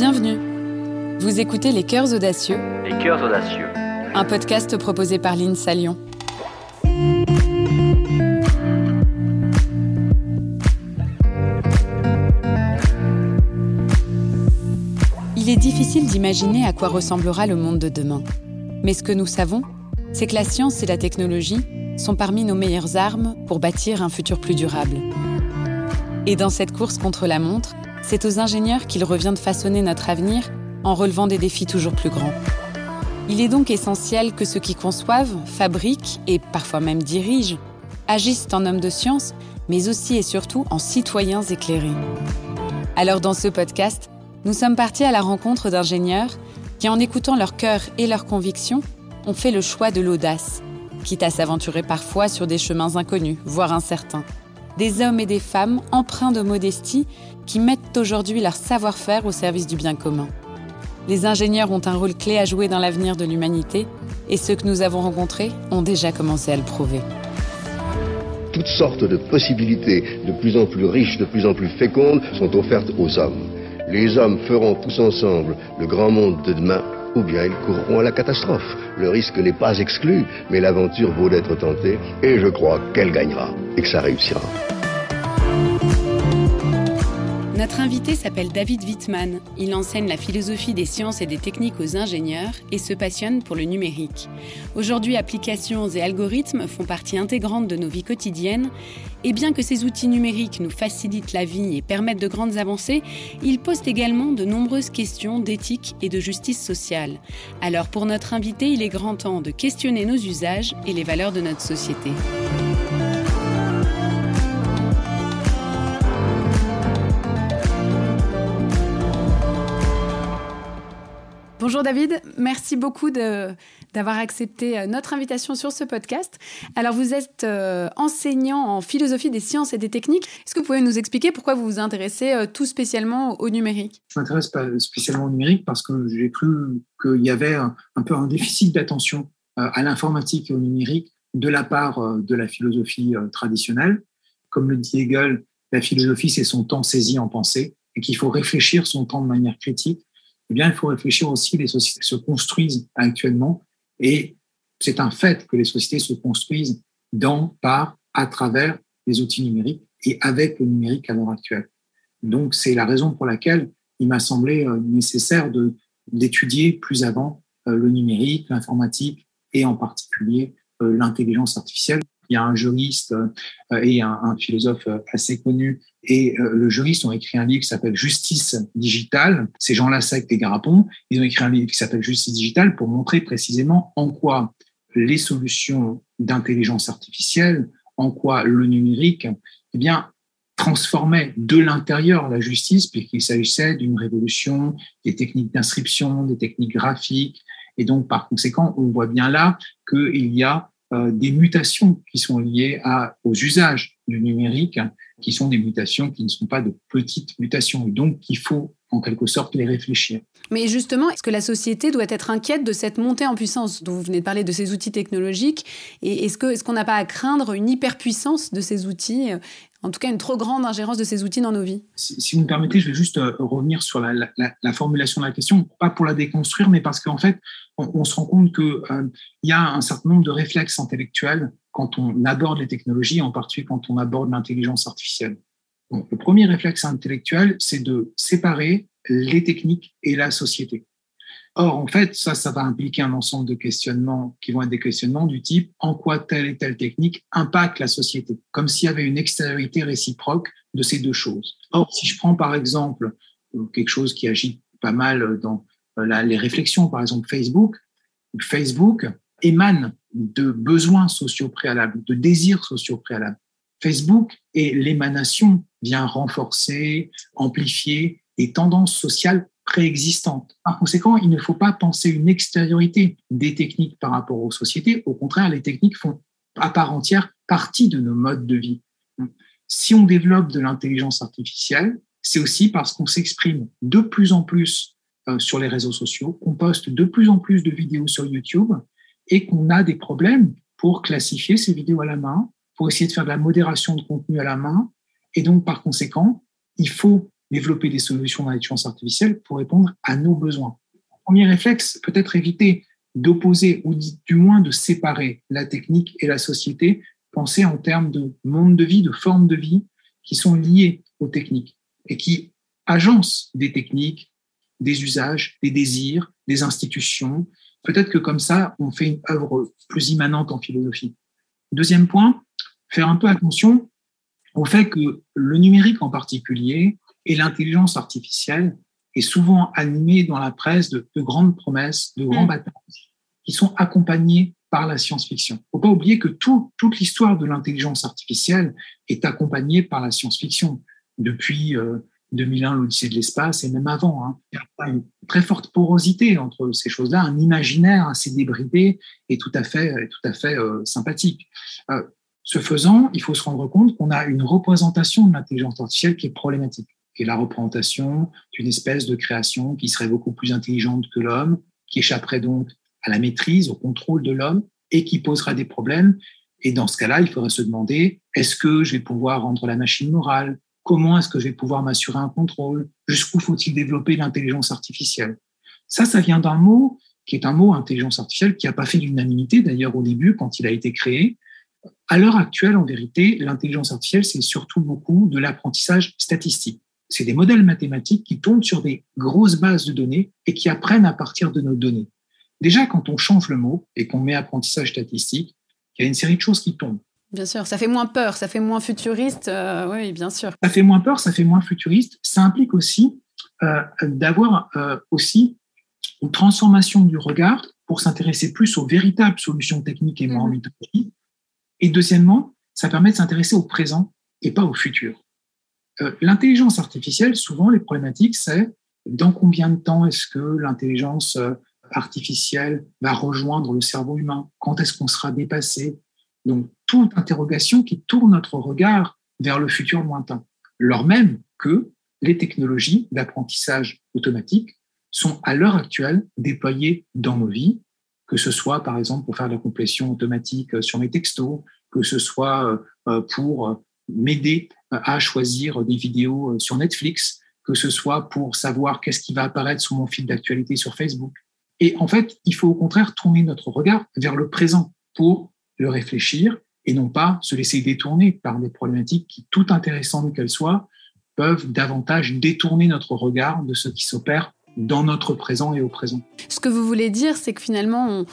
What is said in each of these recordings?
Bienvenue. Vous écoutez Les Cœurs Audacieux. Les Cœurs Audacieux. Un podcast proposé par l'INSA Lyon. Il est difficile d'imaginer à quoi ressemblera le monde de demain. Mais ce que nous savons, c'est que la science et la technologie sont parmi nos meilleures armes pour bâtir un futur plus durable. Et dans cette course contre la montre, c'est aux ingénieurs qu'il revient de façonner notre avenir en relevant des défis toujours plus grands. Il est donc essentiel que ceux qui conçoivent, fabriquent et parfois même dirigent agissent en hommes de science, mais aussi et surtout en citoyens éclairés. Alors dans ce podcast, nous sommes partis à la rencontre d'ingénieurs qui, en écoutant leur cœur et leurs convictions, ont fait le choix de l'audace, quitte à s'aventurer parfois sur des chemins inconnus, voire incertains. Des hommes et des femmes empreints de modestie qui mettent aujourd'hui leur savoir-faire au service du bien commun. Les ingénieurs ont un rôle clé à jouer dans l'avenir de l'humanité et ceux que nous avons rencontrés ont déjà commencé à le prouver. Toutes sortes de possibilités de plus en plus riches, de plus en plus fécondes sont offertes aux hommes. Les hommes feront tous ensemble le grand monde de demain ou bien ils courront à la catastrophe. Le risque n'est pas exclu, mais l'aventure vaut d'être tentée et je crois qu'elle gagnera et que ça réussira. Notre invité s'appelle David Wittmann. Il enseigne la philosophie des sciences et des techniques aux ingénieurs et se passionne pour le numérique. Aujourd'hui, applications et algorithmes font partie intégrante de nos vies quotidiennes. Et bien que ces outils numériques nous facilitent la vie et permettent de grandes avancées, ils posent également de nombreuses questions d'éthique et de justice sociale. Alors pour notre invité, il est grand temps de questionner nos usages et les valeurs de notre société. Bonjour David, merci beaucoup d'avoir accepté euh, notre invitation sur ce podcast. Alors vous êtes euh, enseignant en philosophie des sciences et des techniques. Est-ce que vous pouvez nous expliquer pourquoi vous vous intéressez euh, tout spécialement au numérique? Je m'intéresse pas spécialement au numérique parce que j'ai cru qu'il y avait un, peu un déficit d'attention à l'informatique et au numérique de la part de la philosophie traditionnelle. Comme le dit Hegel, la philosophie, c'est son temps saisi en pensée et qu'il faut réfléchir son temps de manière critique eh bien, il faut réfléchir aussi, les sociétés se construisent actuellement et c'est un fait que les sociétés se construisent dans, par, à travers les outils numériques et avec le numérique à l'heure actuelle. Donc, c'est la raison pour laquelle il m'a semblé euh, nécessaire d'étudier plus avant euh, le numérique, l'informatique et en particulier euh, l'intelligence artificielle il y a un juriste euh, et un, philosophe euh, assez connu et euh, le juriste ont écrit un livre qui s'appelle Justice digitale. Ces gens-là, des Garapon, ils ont écrit un livre qui s'appelle Justice digitale pour montrer précisément en quoi les solutions d'intelligence artificielle, en quoi le numérique, eh bien, transformait de l'intérieur la justice, puisqu'il s'agissait d'une révolution des techniques d'inscription, des techniques graphiques. Et donc, par conséquent, on voit bien là qu'il y a euh, des mutations qui sont liées à, aux usages du numérique, qui sont des mutations qui ne sont pas de petites mutations, et donc il faut en quelque sorte les réfléchir. Mais justement, est-ce que la société doit être inquiète de cette montée en puissance dont vous venez de parler, de ces outils technologiques? Et est-ce qu'on est qu'on n'a pas à craindre une hyperpuissance de ces outils en tout cas une trop grande ingérence de ces outils dans nos vies? Si, vous me permettez, je vais juste euh, revenir sur la, formulation de la question, pas pour la déconstruire, mais parce qu'en fait, on, se rend compte qu'il euh, y a un certain nombre de réflexes intellectuels quand on aborde les technologies, en particulier quand on aborde l'intelligence artificielle. le premier réflexe intellectuel, c'est de séparer les techniques et la société. Or, en fait, ça, ça va impliquer un ensemble de questionnements qui vont être des questionnements du type en quoi telle et telle technique impacte la société, comme s'il y avait une extériorité réciproque de ces deux choses. Or, si je prends par exemple euh, quelque chose qui agit pas mal dans euh, les réflexions, par exemple Facebook, Facebook émane de besoins sociaux préalables, de désirs sociaux préalables. Facebook est l'émanation, vient renforcer, amplifier les tendances sociales préexistante. Par conséquent, il ne faut pas penser une extériorité des techniques par rapport aux sociétés. Au contraire, les techniques font à part entière partie de nos modes de vie. Si on développe de l'intelligence artificielle, c'est aussi parce qu'on s'exprime de plus en plus sur les réseaux sociaux, qu'on poste de plus en plus de vidéos sur YouTube et qu'on a des problèmes pour classifier ces vidéos à la main, pour essayer de faire de la modération de contenu à la main. Et donc, par conséquent, il faut développer des solutions d'intelligence artificielle pour répondre à nos besoins. Premier réflexe, peut-être éviter d'opposer ou du moins de séparer la technique et la société, penser en termes de monde de vie, de forme de vie qui sont liées aux techniques et qui agencent des techniques, des usages, des désirs, des institutions. Peut-être que comme ça, on fait une œuvre plus immanente en philosophie. Deuxième point, faire un peu attention au fait que le numérique en particulier et l'intelligence artificielle est souvent animé dans la presse de, grandes promesses, de grands mm. batailles qui sont accompagnés par la science-fiction. Il ne faut pas oublier que toute l'histoire de l'intelligence artificielle est accompagnée par la science-fiction depuis 2001, euh, l'Odyssée de l'espace, et même avant. Hein. Il y a une très forte porosité entre ces choses-là, un imaginaire assez débridé et tout à fait, tout à fait euh, sympathique. Euh, ce faisant, il faut se rendre compte qu'on a une représentation de l'intelligence artificielle qui est problématique qui est la représentation d'une espèce de création qui serait beaucoup plus intelligente que l'homme, qui échapperait donc à la maîtrise, au contrôle de l'homme et qui posera des problèmes. Et dans ce cas-là, il faudrait se demander, est-ce que je vais pouvoir rendre la machine morale? Comment est-ce que je vais pouvoir m'assurer un contrôle? Jusqu'où faut-il développer l'intelligence artificielle? Ça, ça vient d'un mot qui est un mot intelligence artificielle qui n'a pas fait l'unanimité d'ailleurs au début quand il a été créé. À l'heure actuelle, en vérité, l'intelligence artificielle, c'est surtout beaucoup de l'apprentissage statistique c'est des modèles mathématiques qui tournent sur des grosses bases de données et qui apprennent à partir de nos données. Déjà, quand on change le mot et qu'on met apprentissage statistique, il y a une série de choses qui tombent. Bien sûr, ça fait moins peur, ça fait moins futuriste, euh, oui, bien sûr. Ça fait moins peur, ça fait moins futuriste. Ça implique aussi euh, d'avoir euh, aussi une transformation du regard pour s'intéresser plus aux véritables solutions techniques et moins mmh. mythologie. Et deuxièmement, ça permet de s'intéresser au présent et pas au futur. L'intelligence artificielle, souvent, les problématiques, c'est dans combien de temps est-ce que l'intelligence artificielle va rejoindre le cerveau humain? Quand est-ce qu'on sera dépassé? Donc, toute interrogation qui tourne notre regard vers le futur lointain, lors même que les technologies d'apprentissage automatique sont à l'heure actuelle déployées dans nos vies, que ce soit par exemple pour faire la complétion automatique sur mes textos, que ce soit euh, pour m'aider à choisir des vidéos euh, sur Netflix, que ce soit pour savoir qu'est-ce qui va apparaître sur mon fil d'actualité sur Facebook. Et en fait, il faut au contraire tourner notre regard vers le présent pour le réfléchir et non pas se laisser détourner par des problématiques qui, tout intéressantes qu'elles soient, peuvent davantage détourner notre regard de ce qui s'opère dans notre présent et au présent. Ce que vous voulez dire, c'est que finalement,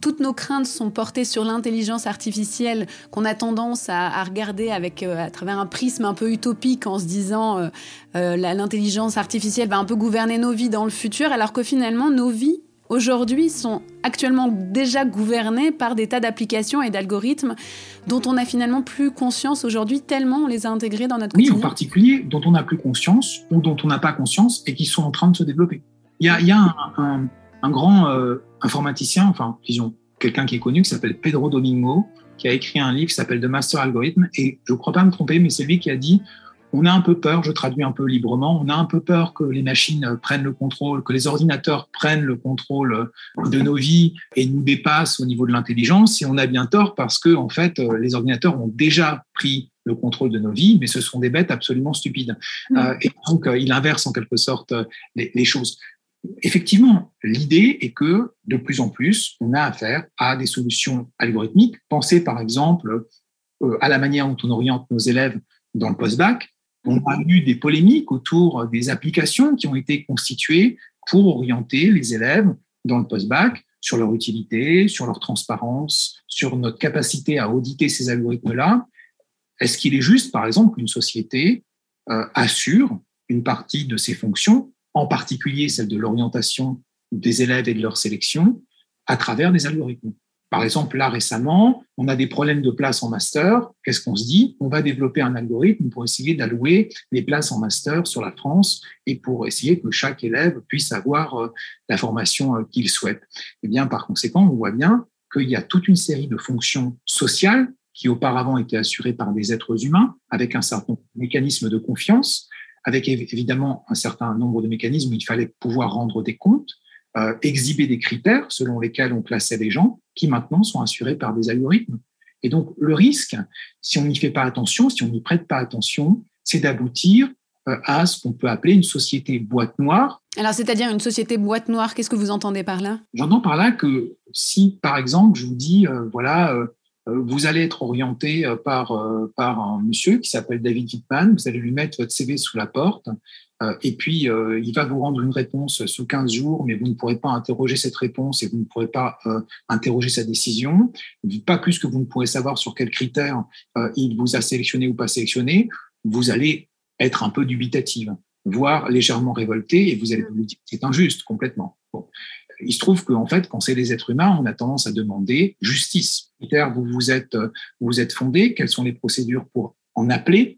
toutes nos craintes sont portées sur l'intelligence artificielle, qu'on a tendance à, regarder avec, euh, à travers un prisme un peu utopique en se disant euh, euh, l'intelligence artificielle va un peu gouverner nos vies dans le futur, alors que finalement, nos vies aujourd'hui sont actuellement déjà gouvernées par des tas d'applications et d'algorithmes dont on n'a finalement plus conscience aujourd'hui tellement on les a intégrés dans notre quotidien. Oui, en particulier dont on n'a plus conscience ou dont on n'a pas conscience et qui sont en train de se développer. Il y a, un, grand euh, informaticien, enfin disons quelqu'un qui est connu qui s'appelle Pedro Domingo, qui a écrit un livre qui s'appelle The Master Algorithm et je ne crois pas me tromper, mais c'est lui qui a dit on a un peu peur, je traduis un peu librement, on a un peu peur que les machines prennent le contrôle, que les ordinateurs prennent le contrôle de nos vies et nous dépassent au niveau de l'intelligence. Et on a bien tort parce que, en fait, les ordinateurs ont déjà pris le contrôle de nos vies, mais ce sont des bêtes absolument stupides. Mmh. Euh, et donc, euh, il inverse en quelque sorte les, les choses. Effectivement, l'idée est que de plus en plus, on a affaire à des solutions algorithmiques. Pensez par exemple euh, à la manière dont on oriente nos élèves dans le post-bac. On a eu des polémiques autour des applications qui ont été constituées pour orienter les élèves dans le post-bac sur leur utilité, sur leur transparence, sur notre capacité à auditer ces algorithmes-là. Est-ce qu'il est juste, par exemple, qu'une société euh, assure une partie de ses fonctions, en particulier celle de l'orientation des élèves et de leur sélection, à travers des algorithmes? Par exemple, là récemment, on a des problèmes de place en master. Qu'est-ce qu'on se dit? On va développer un algorithme pour essayer d'allouer les places en master sur la France et pour essayer que chaque élève puisse avoir euh, la formation euh, qu'il souhaite. Et eh bien, par conséquent, on voit bien qu'il y a toute une série de fonctions sociales qui auparavant étaient assurées par des êtres humains avec un certain mécanisme de confiance, avec évidemment un certain nombre de mécanismes où il fallait pouvoir rendre des comptes, euh, exhiber des critères selon lesquels on classait les gens qui maintenant sont assurés par des algorithmes. Et donc le risque, si on n'y fait pas attention, si on n'y prête pas attention, c'est d'aboutir à ce qu'on peut appeler une société boîte noire. Alors, c'est-à-dire une société boîte noire, qu'est-ce que vous entendez par là? J'entends par là que si, par exemple, je vous dis, voilà, vous allez être orienté par, par un monsieur qui s'appelle David Wittmann, vous allez lui mettre votre CV sous la porte, euh, et puis, euh, il va vous rendre une réponse sous 15 jours, mais vous ne pourrez pas interroger cette réponse et vous ne pourrez pas euh, interroger sa décision. Pas plus que vous ne pourrez savoir sur quels critères il vous a sélectionné ou pas sélectionné. Vous allez être un peu dubitative, voire légèrement révolté, et vous allez vous dire c'est injuste complètement. Bon. Il se trouve qu'en fait, quand c'est les êtres humains, on a tendance à demander justice. Vous vous êtes, vous êtes fondé, quelles sont les procédures pour en appeler euh,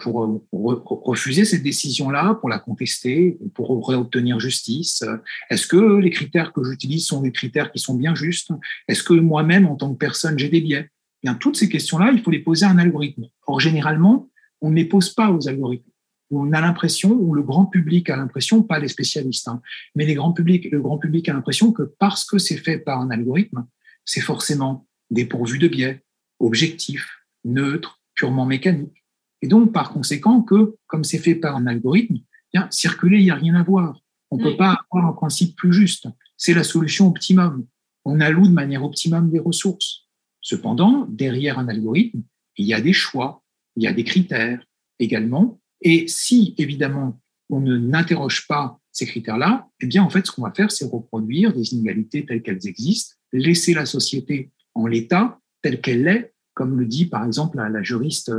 pour euh, refuser cette décision-là, pour la contester, pour réobtenir justice Est-ce que les critères que j'utilise sont des critères qui sont bien justes? Est-ce que moi-même, en tant que personne, j'ai des biais? Bien, toutes ces questions-là, il faut les poser à un algorithme. Or, généralement, on ne les pose pas aux algorithmes. On a l'impression, ou le grand public a l'impression, pas les spécialistes, hein, mais le grand public a l'impression que parce que c'est fait par un algorithme, c'est forcément dépourvu de biais, objectif, neutre, purement mécanique. Et donc, par conséquent, que comme c'est fait par un algorithme, bien, circuler, il n'y a rien à voir. On ne peut pas avoir un principe plus juste. C'est la solution optimum. On alloue de manière optimum des ressources. Cependant, derrière un algorithme, il y a des choix, il y a des critères également. Et si, évidemment, on ne n'interroge pas ces critères-là, eh bien, en fait, ce qu'on va faire, c'est reproduire des inégalités telles qu'elles existent, laisser la société en l'état telle qu'elle est, comme le dit par exemple la juriste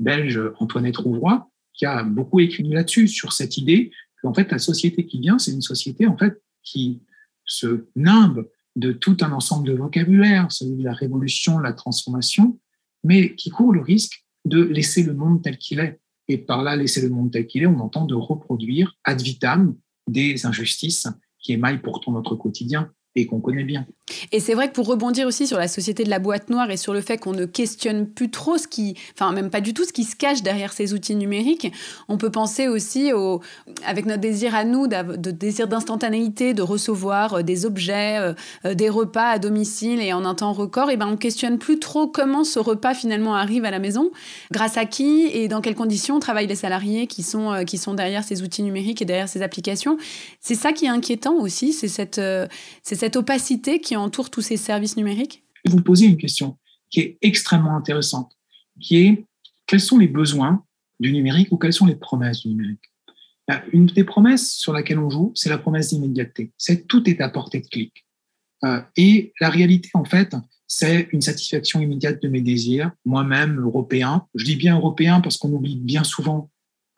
belge Antoinette Rouvroy, qui a beaucoup écrit là-dessus, sur cette idée qu'en fait, la société qui vient, c'est une société en fait qui se nimbe de tout un ensemble de vocabulaire, celui de la révolution, la transformation, mais qui court le risque de laisser le monde tel qu'il est. Et par là, laisser le monde tel qu'il est, on entend de reproduire ad vitam des injustices qui émaillent pourtant notre quotidien et qu'on connaît bien. Et c'est vrai que pour rebondir aussi sur la société de la boîte noire et sur le fait qu'on ne questionne plus trop ce qui, enfin même pas du tout ce qui se cache derrière ces outils numériques, on peut penser aussi au, avec notre désir à nous, de désir d'instantanéité, de recevoir euh, des objets, euh, euh, des repas à domicile et en un temps record, et ben on questionne plus trop comment ce repas finalement arrive à la maison, grâce à qui et dans quelles conditions travaillent les salariés qui sont, qui sont derrière ces outils numériques et derrière ces applications. C'est ça qui est inquiétant aussi, c'est cette, c'est cette opacité qui entoure tous ces services numériques? Vous posez une question qui est extrêmement intéressante, qui est quels sont les besoins du numérique ou quelles sont les promesses du numérique? Bah, Une des promesses sur laquelle on joue, c'est la promesse d'immédiateté. C'est tout est à portée de clic. Euh, et la réalité, en fait, c'est une satisfaction immédiate de mes désirs, moi-même européen. Je dis bien européen parce qu'on oublie bien souvent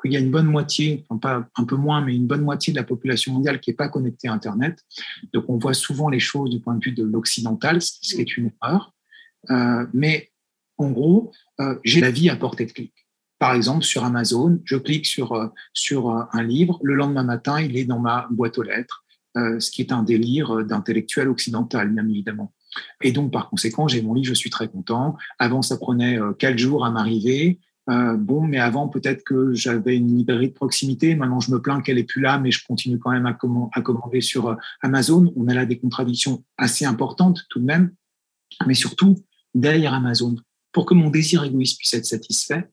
qu'il y a une bonne moitié, pas un peu moins, mais une bonne moitié de la population mondiale qui n'est pas connectée à Internet. Donc on voit souvent les choses du point de vue de l'occidental, ce qui est une erreur. Euh, mais en gros, euh, j'ai la vie à portée de clic. Par exemple, sur Amazon, je clique sur, euh, sur un livre, le lendemain matin, il est dans ma boîte aux lettres, ce qui est un délire d'intellectuel occidental, bien évidemment. Et donc, par conséquent, j'ai mon livre, je suis très content. Avant, ça prenait quatre jours à m'arriver. Euh, bon, mais avant, peut-être que j'avais une librairie de proximité. Maintenant, je me plains qu'elle est plus là, mais je continue quand même à, commander sur euh, Amazon. On a là des contradictions assez importantes tout de même. Mais surtout, derrière Amazon, pour que mon désir égoïste puisse être satisfait,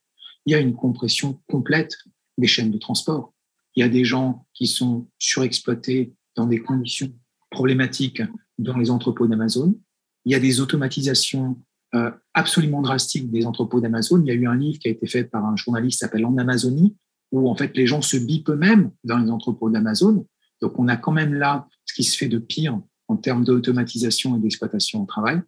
il y a une compression complète des chaînes de transport. Il y a des gens qui sont surexploités dans des conditions problématiques dans les entrepôts d'Amazon. Il y a des automatisations euh, absolument drastique des entrepôts d'Amazon. Il y a eu un livre qui a été fait par un journaliste qui s'appelle En Amazonie, où en fait les gens se bipent eux-mêmes dans les entrepôts d'Amazon. Donc on a quand même là ce qui se fait de pire en termes d'automatisation et d'exploitation au travail.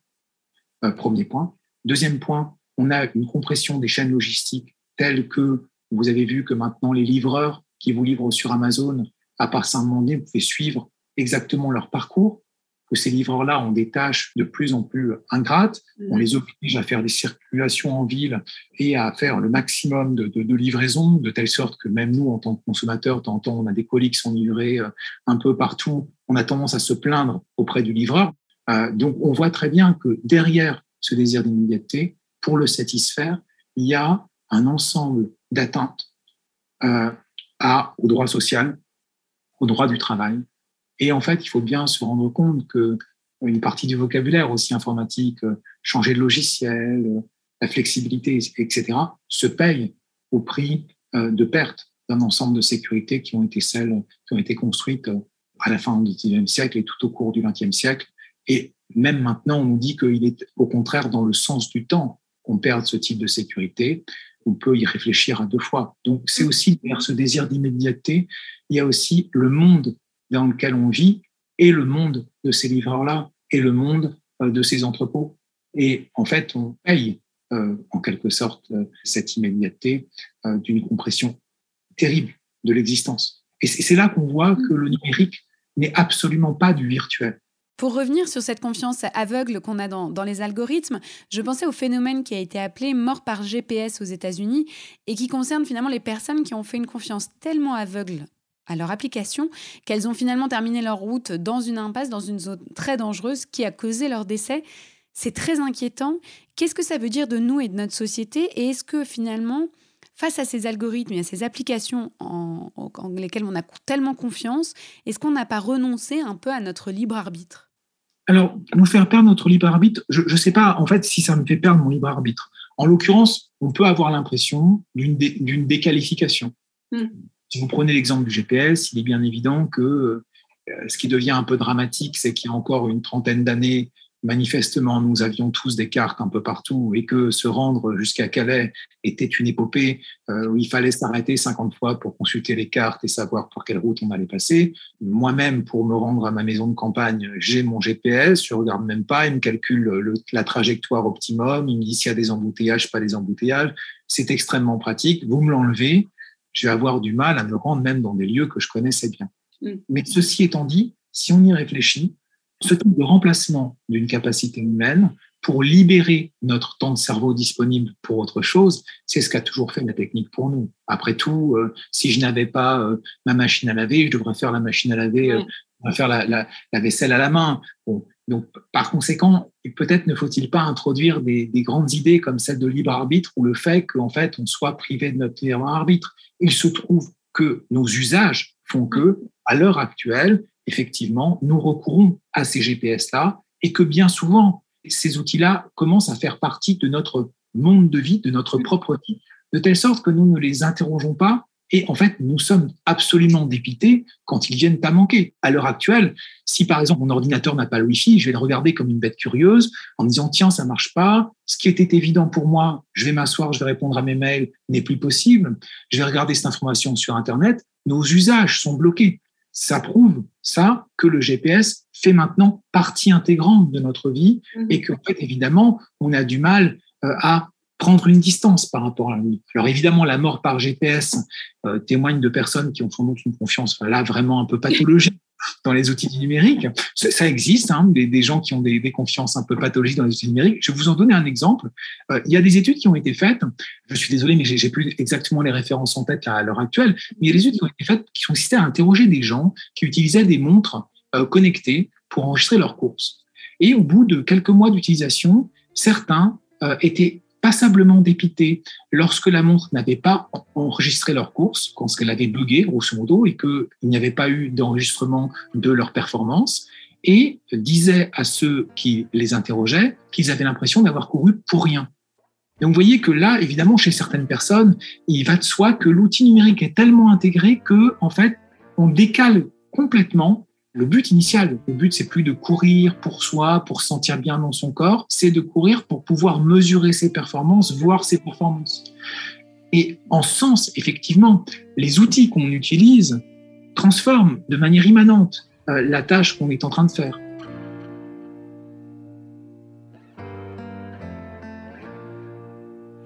Euh, premier point. Deuxième point, on a une compression des chaînes logistiques telles que vous avez vu que maintenant les livreurs qui vous livrent sur Amazon, à part donné, vous pouvez suivre exactement leur parcours que ces livreurs-là ont des tâches de plus en plus ingrates. On les oblige à faire des circulations en ville et à faire le maximum de, de, de livraisons, de telle sorte que même nous, en tant que consommateurs, de temps en temps, on a des colis qui sont livrés euh, un peu partout. On a tendance à se plaindre auprès du livreur. Euh, donc, on voit très bien que derrière ce désir d'immédiateté, pour le satisfaire, il y a un ensemble d'attentes euh, au droit social, au droit du travail, et en fait, il faut bien se rendre compte que une partie du vocabulaire aussi informatique, euh, changer de logiciel, euh, la flexibilité, etc., se paye au prix euh, de pertes d'un ensemble de sécurités qui ont été celles qui ont été construites à la fin du XIXe siècle et tout au cours du XXe siècle. Et même maintenant, on nous dit qu'il est au contraire dans le sens du temps qu'on perde ce type de sécurité. On peut y réfléchir à deux fois. Donc, c'est aussi vers ce désir d'immédiateté, il y a aussi le monde dans lequel on vit et le monde de ces livreurs-là et le monde euh, de ces entrepôts. Et en fait, on paye euh, en quelque sorte euh, cette immédiateté d'une compression terrible de l'existence. Et c'est là qu'on voit que le numérique n'est absolument pas du virtuel. Pour revenir sur cette confiance aveugle qu'on a dans, dans, les algorithmes, je pensais au phénomène qui a été appelé mort par GPS aux États-Unis et qui concerne finalement les personnes qui ont fait une confiance tellement aveugle à leur application qu'elles ont finalement terminé leur route dans une impasse, dans une zone très dangereuse qui a causé leur décès. C'est très inquiétant. Qu'est-ce que ça veut dire de nous et de notre société? Et est-ce que finalement, face à ces algorithmes et à ces applications en, en lesquelles on a tellement confiance, est-ce qu'on n'a pas renoncé un peu à notre libre arbitre? Alors, nous faire perdre notre libre arbitre, je ne sais pas en fait si ça me fait perdre mon libre arbitre. En l'occurrence, on peut avoir l'impression d'une déqualification. Hmm. Si vous prenez l'exemple du GPS, il est bien évident que euh, ce qui devient un peu dramatique, c'est qu'il y a encore une trentaine d'années, manifestement, nous avions tous des cartes un peu partout et que se rendre jusqu'à Calais était une épopée euh, où il fallait s'arrêter 50 fois pour consulter les cartes et savoir par quelle route on allait passer. Moi-même, pour me rendre à ma maison de campagne, j'ai mon GPS, je regarde même pas, il me calcule la trajectoire optimum, il me dit s'il y a des embouteillages, pas des embouteillages. C'est extrêmement pratique. Vous me l'enlevez, je vais avoir du mal à me rendre même dans des lieux que je connaissais bien. Mm. Mais ceci étant dit, si on y réfléchit, ce type de remplacement d'une capacité humaine pour libérer notre temps de cerveau disponible pour autre chose, c'est ce qu'a toujours fait la technique pour nous. Après tout, euh, si je n'avais pas euh, ma machine à laver, je devrais faire la machine à laver, euh, faire la, la, la, vaisselle à la main. Bon, donc, par conséquent, peut-être ne faut-il pas introduire des, des, grandes idées comme celle de libre arbitre ou le fait qu'en fait on soit privé de notre libre arbitre. Il se trouve que nos usages font que, à l'heure actuelle, effectivement, nous recourons à ces GPS-là et que bien souvent, ces outils-là commencent à faire partie de notre monde de vie, de notre propre vie, de telle sorte que nous ne les interrogeons pas et en fait, nous sommes absolument dépités quand ils viennent à manquer. À l'heure actuelle, si par exemple mon ordinateur n'a pas le Wi-Fi, je vais le regarder comme une bête curieuse en me disant tiens, ça marche pas. Ce qui était évident pour moi, je vais m'asseoir, je vais répondre à mes mails, n'est plus possible. Je vais regarder cette information sur Internet. Nos usages sont bloqués ça prouve ça que le GPS fait maintenant partie intégrante de notre vie mhm. et qu'en fait, évidemment, on a du mal euh, à prendre une distance par rapport à lui. Alors évidemment, la mort par GPS euh, témoigne de personnes qui ont doute une confiance là vraiment un peu pathologique dans les outils numériques. Ça existe, hein, des, gens qui ont des, confiances un peu pathologiques dans les outils numériques. Je vais vous en donner un exemple. Euh, il y a des études qui ont été faites. Je suis désolé, mais j'ai plus exactement les références en tête à l'heure actuelle. Mais il y a des études qui ont été faites qui consisté à interroger des gens qui utilisaient des montres euh, connectées pour enregistrer leurs courses. Et au bout de quelques mois d'utilisation, certains étaient passablement dépités lorsque la montre n'avait pas enregistré leur course, quand qu'elle avait bugué, grosso modo, et qu'il n'y avait pas eu d'enregistrement de leur performance, et disaient à ceux qui les interrogeaient qu'ils avaient l'impression d'avoir couru pour rien. Donc vous voyez que là, évidemment, chez certaines personnes, il va de soi que l'outil numérique est tellement intégré que, en fait, on décale complètement le but initial, le but, c'est plus de courir pour soi, pour se sentir bien dans son corps, c'est de courir pour pouvoir mesurer ses performances, voir ses performances. Et en sens, effectivement, les outils qu'on utilise transforment de manière immanente euh, la tâche qu'on est en train de faire.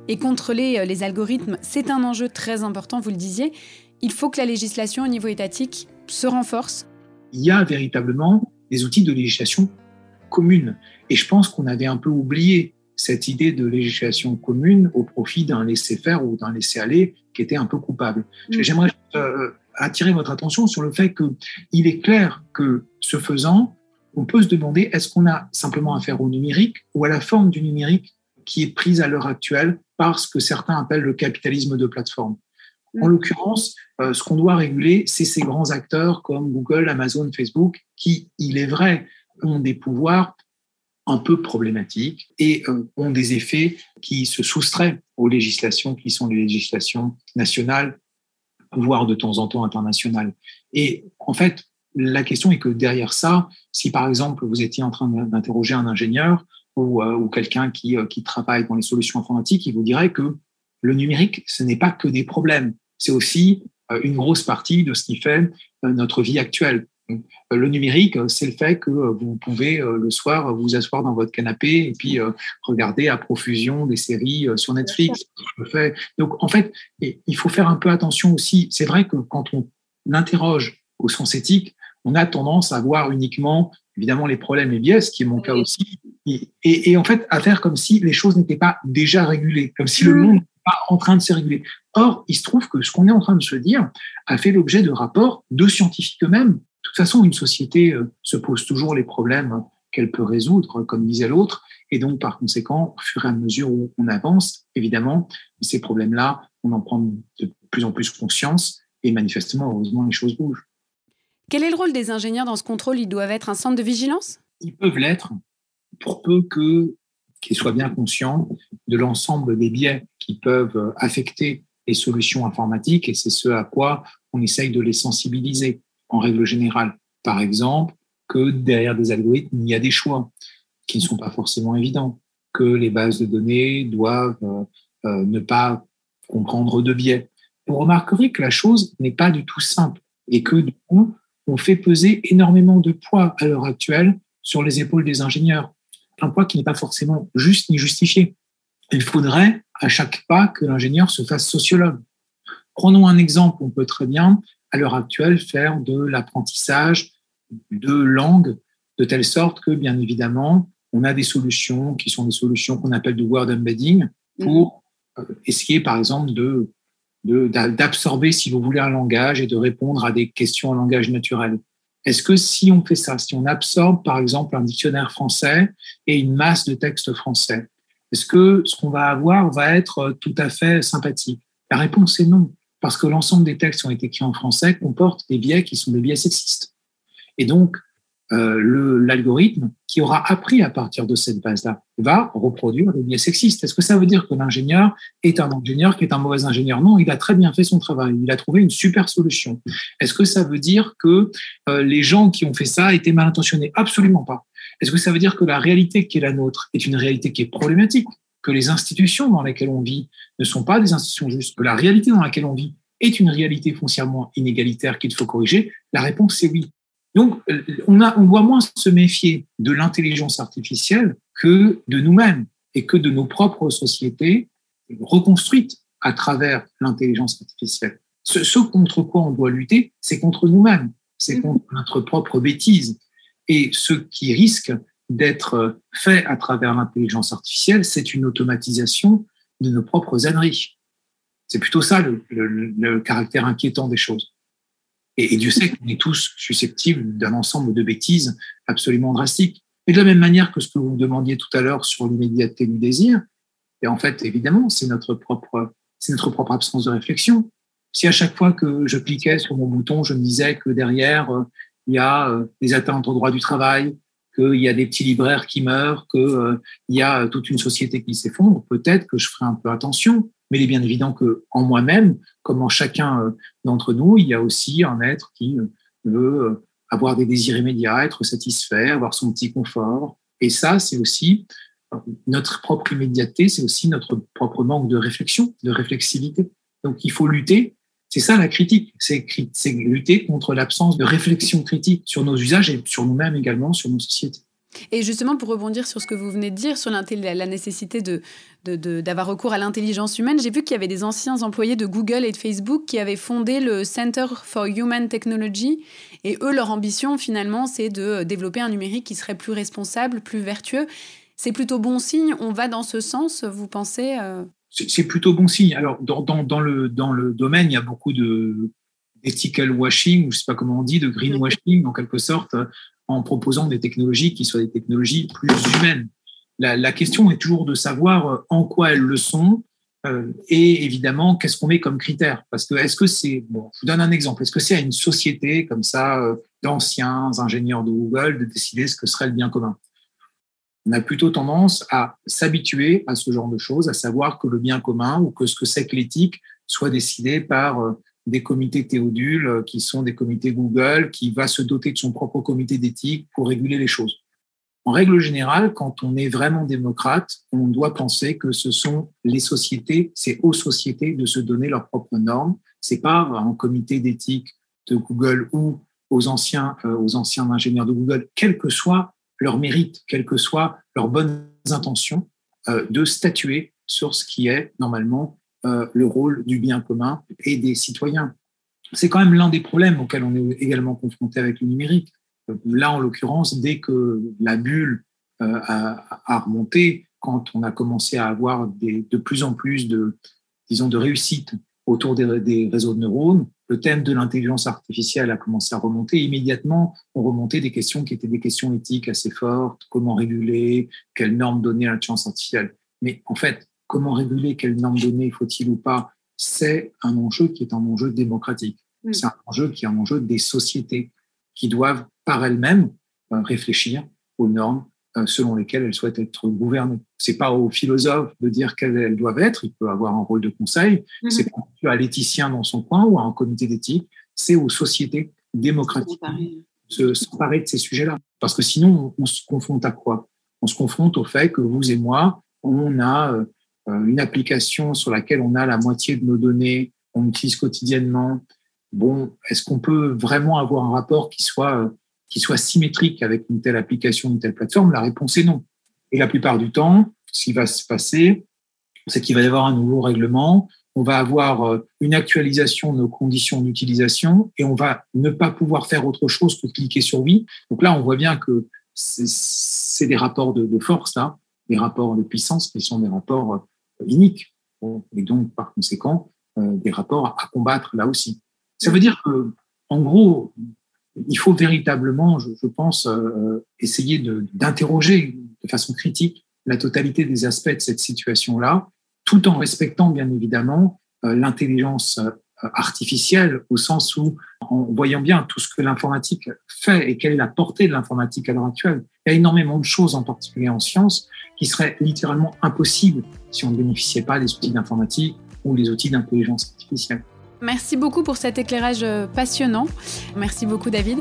Et contrôler euh, les algorithmes, c'est un enjeu très important, vous le disiez. Il faut que la législation au niveau étatique se renforce il y a véritablement des outils de législation commune. Et je pense qu'on avait un peu oublié cette idée de législation commune au profit d'un laisser-faire ou d'un laisser-aller qui était un peu coupable. Mm. J'aimerais euh, attirer votre attention sur le fait qu'il est clair que, ce faisant, on peut se demander est-ce qu'on a simplement affaire au numérique ou à la forme du numérique qui est prise à l'heure actuelle par ce que certains appellent le capitalisme de plateforme? En l'occurrence, euh, ce qu'on doit réguler, c'est ces grands acteurs comme Google, Amazon, Facebook, qui, il est vrai, ont des pouvoirs un peu problématiques et euh, ont des effets qui se soustraient aux législations qui sont les législations nationales pouvoir de temps en temps international. Et en fait, la question est que derrière ça, si par exemple vous étiez en train d'interroger un ingénieur ou, euh, quelqu'un qui travaille dans les solutions informatiques, il vous dirait que le numérique, ce n'est pas que des problèmes, c'est aussi une grosse partie de ce qui fait notre vie actuelle. Euh, le numérique, c'est le fait que vous pouvez euh, le soir vous asseoir dans votre canapé et puis euh, regarder à profusion des séries sur Netflix. Donc en fait, il faut faire un peu attention aussi. C'est vrai que quand on l'interroge au sens éthique, on a tendance à voir uniquement évidemment les problèmes et biais, ce qui est mon cas aussi, et, en fait à faire comme si les choses n'étaient pas déjà régulées, comme si le mmh. monde pas en train de se réguler. Or, il se trouve que ce qu'on est en train de se dire a fait l'objet de rapports de scientifiques eux-mêmes de toute façon, une société euh, se pose toujours les problèmes qu'elle peut résoudre, comme disait l'autre. Et donc, par conséquent, au fur et à mesure où on avance, évidemment, ces problèmes-là, on en prend de plus en plus conscience. Et manifestement, heureusement, les choses bougent. Quel est le rôle des ingénieurs dans ce contrôle? Ils doivent être un centre de vigilance? Ils peuvent l'être, pour peu qu'ils soient bien conscients de l'ensemble des biais qui peuvent affecter les solutions informatiques. Et c'est ce à quoi on essaye de les sensibiliser en règle générale. Par exemple, que derrière des algorithmes, il y a des choix qui ne sont pas forcément évidents, que les bases de données doivent euh, euh, ne pas comprendre de biais. Vous remarquerez que la chose n'est pas du tout simple et que du coup, on fait peser énormément de poids à l'heure actuelle sur les épaules des ingénieurs. Un poids qui n'est pas forcément juste ni justifié. Il faudrait à chaque pas que l'ingénieur se fasse sociologue. Prenons un exemple, on peut très bien à l'heure actuelle, faire de l'apprentissage de langue de telle sorte que, bien évidemment, on a des solutions qui sont des solutions qu'on appelle de word embedding pour euh, essayer, par exemple, de d'absorber, si vous voulez, un langage et de répondre à des questions en langage naturel. Est-ce que si on fait ça, si on absorbe, par exemple, un dictionnaire français et une masse de textes français, est-ce que ce qu'on va avoir va être tout à fait sympathique? La réponse est non parce que l'ensemble des textes qui ont été écrits en français comportent des biais qui sont des biais sexistes. Et donc, euh, l'algorithme qui aura appris à partir de cette base-là va reproduire des biais sexistes. Est-ce que ça veut dire que l'ingénieur est un ingénieur qui est un mauvais ingénieur? Non, il a très bien fait son travail. Il a trouvé une super solution. Est-ce que ça veut dire que euh, les gens qui ont fait ça étaient mal intentionnés? Absolument pas. Est-ce que ça veut dire que la réalité qui est la nôtre est une réalité qui est problématique que les institutions dans lesquelles on vit ne sont pas des institutions justes, que la réalité dans laquelle on vit est une réalité foncièrement inégalitaire qu'il faut corriger? La réponse est oui. Donc, euh, on, a, on doit moins se méfier de l'intelligence artificielle que de nous-mêmes et que de nos propres sociétés reconstruites à travers l'intelligence artificielle. Ce, ce, contre quoi on doit lutter, c'est contre nous-mêmes, c'est contre notre propre bêtise. Et ce qui risque d'être fait à travers l'intelligence artificielle, c'est une automatisation de nos propres âneries. C'est plutôt ça le, caractère inquiétant des choses. Et, Dieu sait qu'on est tous susceptibles d'un ensemble de bêtises absolument drastiques. Et de la même manière que ce que vous me demandiez tout à l'heure sur l'immédiateté du désir, et en fait, évidemment, c'est notre propre, c'est notre propre absence de réflexion. Si à chaque fois que je cliquais sur mon bouton, je me disais que derrière, euh, il y a euh, des atteintes au droit du travail, qu'il y a des petits libraires qui meurent, qu'il euh, y a toute une société qui s'effondre, peut-être que je ferai un peu attention. Mais il est bien évident que en moi-même, comme en chacun euh, d'entre nous, il y a aussi un être qui euh, veut avoir des désirs immédiats, être satisfait, avoir son petit confort. Et ça, c'est aussi notre propre immédiateté, c'est aussi notre propre manque de réflexion, de réflexivité. Donc il faut lutter c'est ça la critique, c'est lutter contre l'absence de réflexion critique sur nos usages et sur nous-mêmes également, sur nos sociétés. Et justement, pour rebondir sur ce que vous venez de dire, sur la nécessité d'avoir recours à l'intelligence humaine, j'ai vu qu'il y avait des anciens employés de Google et de Facebook qui avaient fondé le Center for Human Technology. Et eux, leur ambition, finalement, c'est de développer un numérique qui serait plus responsable, plus vertueux. C'est plutôt bon signe. On va dans ce sens, vous pensez euh c'est plutôt bon signe. Alors, dans, le, domaine, il y a beaucoup de washing, je ne sais pas comment on dit, de greenwashing, en quelque sorte, en proposant des technologies qui soient des technologies plus humaines. La, question est toujours de savoir en quoi elles le sont euh, et évidemment, qu'est-ce qu'on met comme critère? Parce que est-ce que c'est, bon, je vous donne un exemple, est-ce que c'est à une société comme ça, euh, d'anciens ingénieurs de Google, de décider ce que serait le bien commun? On a plutôt tendance à s'habituer à ce genre de choses, à savoir que le bien commun ou que ce que c'est que l'éthique soit décidé par euh, des comités Théodule, qui sont des comités Google, qui va se doter de son propre comité d'éthique pour réguler les choses. En règle générale, quand on est vraiment démocrate, on doit penser que ce sont les sociétés, c'est aux sociétés de se donner leurs propres normes. C'est pas un comité d'éthique de Google ou aux anciens, euh, aux anciens ingénieurs de Google, quel que soit leur mérite, quelles que soient leurs bonnes intentions, euh, de statuer sur ce qui est normalement euh, le rôle du bien commun et des citoyens. C'est quand même l'un des problèmes auxquels on est également confronté avec le numérique. Là, en l'occurrence, dès que la bulle euh, a, remonté, quand on a commencé à avoir de plus en plus de, disons, de réussite autour des, réseaux de neurones, le thème de l'intelligence artificielle a commencé à remonter. Immédiatement, on remontait des questions qui étaient des questions éthiques assez fortes. Comment réguler? Quelles normes donner à l'intelligence artificielle? Mais en fait, comment réguler? Quelles normes donner? Faut-il ou pas? C'est un enjeu qui est un enjeu démocratique. Mm. C'est un enjeu qui est un enjeu des sociétés qui doivent par elles-mêmes euh, réfléchir aux normes selon lesquelles elles souhaitent être gouvernées. C'est pas aux philosophes de dire quelles elles doivent être. Il peut avoir un rôle de conseil. Mm-hmm. C'est pas à l'éthicien dans son coin ou à un comité d'éthique. C'est aux sociétés démocratiques de s'emparer de ces sujets-là. Parce que sinon, on, se confronte à quoi? On se confronte au fait que vous et moi, on a euh, une application sur laquelle on a la moitié de nos données, on utilise quotidiennement, bon, est-ce qu'on peut vraiment avoir un rapport qui soit, euh, qui soit symétrique avec une telle application, une telle plateforme La réponse est non. Et la plupart du temps, ce qui va se passer, c'est qu'il va y avoir un nouveau règlement, on va avoir euh, une actualisation de nos conditions d'utilisation et on va ne pas pouvoir faire autre chose que cliquer sur oui. Donc là, on voit bien que c'est des rapports de, force, là, des rapports de puissance qui sont des rapports euh, uniques. Et donc, par conséquent, des rapports à combattre là aussi. Ça veut dire que, en gros, il faut véritablement, je, pense, euh, essayer d'interroger de, façon critique la totalité des aspects de cette situation-là, tout en respectant bien évidemment euh, l'intelligence euh, artificielle au sens où, en voyant bien tout ce que l'informatique fait et quelle est la portée de l'informatique à l'heure actuelle, il y a énormément de choses, en particulier en sciences, qui seraient littéralement impossibles si on ne bénéficiait pas des outils d'informatique ou des outils d'intelligence artificielle. Merci beaucoup pour cet éclairage euh, passionnant. Merci beaucoup David.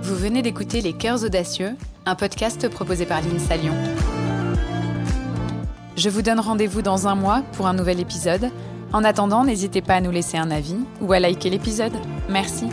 Vous venez d'écouter Les Cœurs Audacieux, un podcast proposé par l'INSA Lyon. Je vous donne rendez-vous dans un mois pour un nouvel épisode. En attendant, n'hésitez pas à nous laisser un avis ou à liker l'épisode. Merci.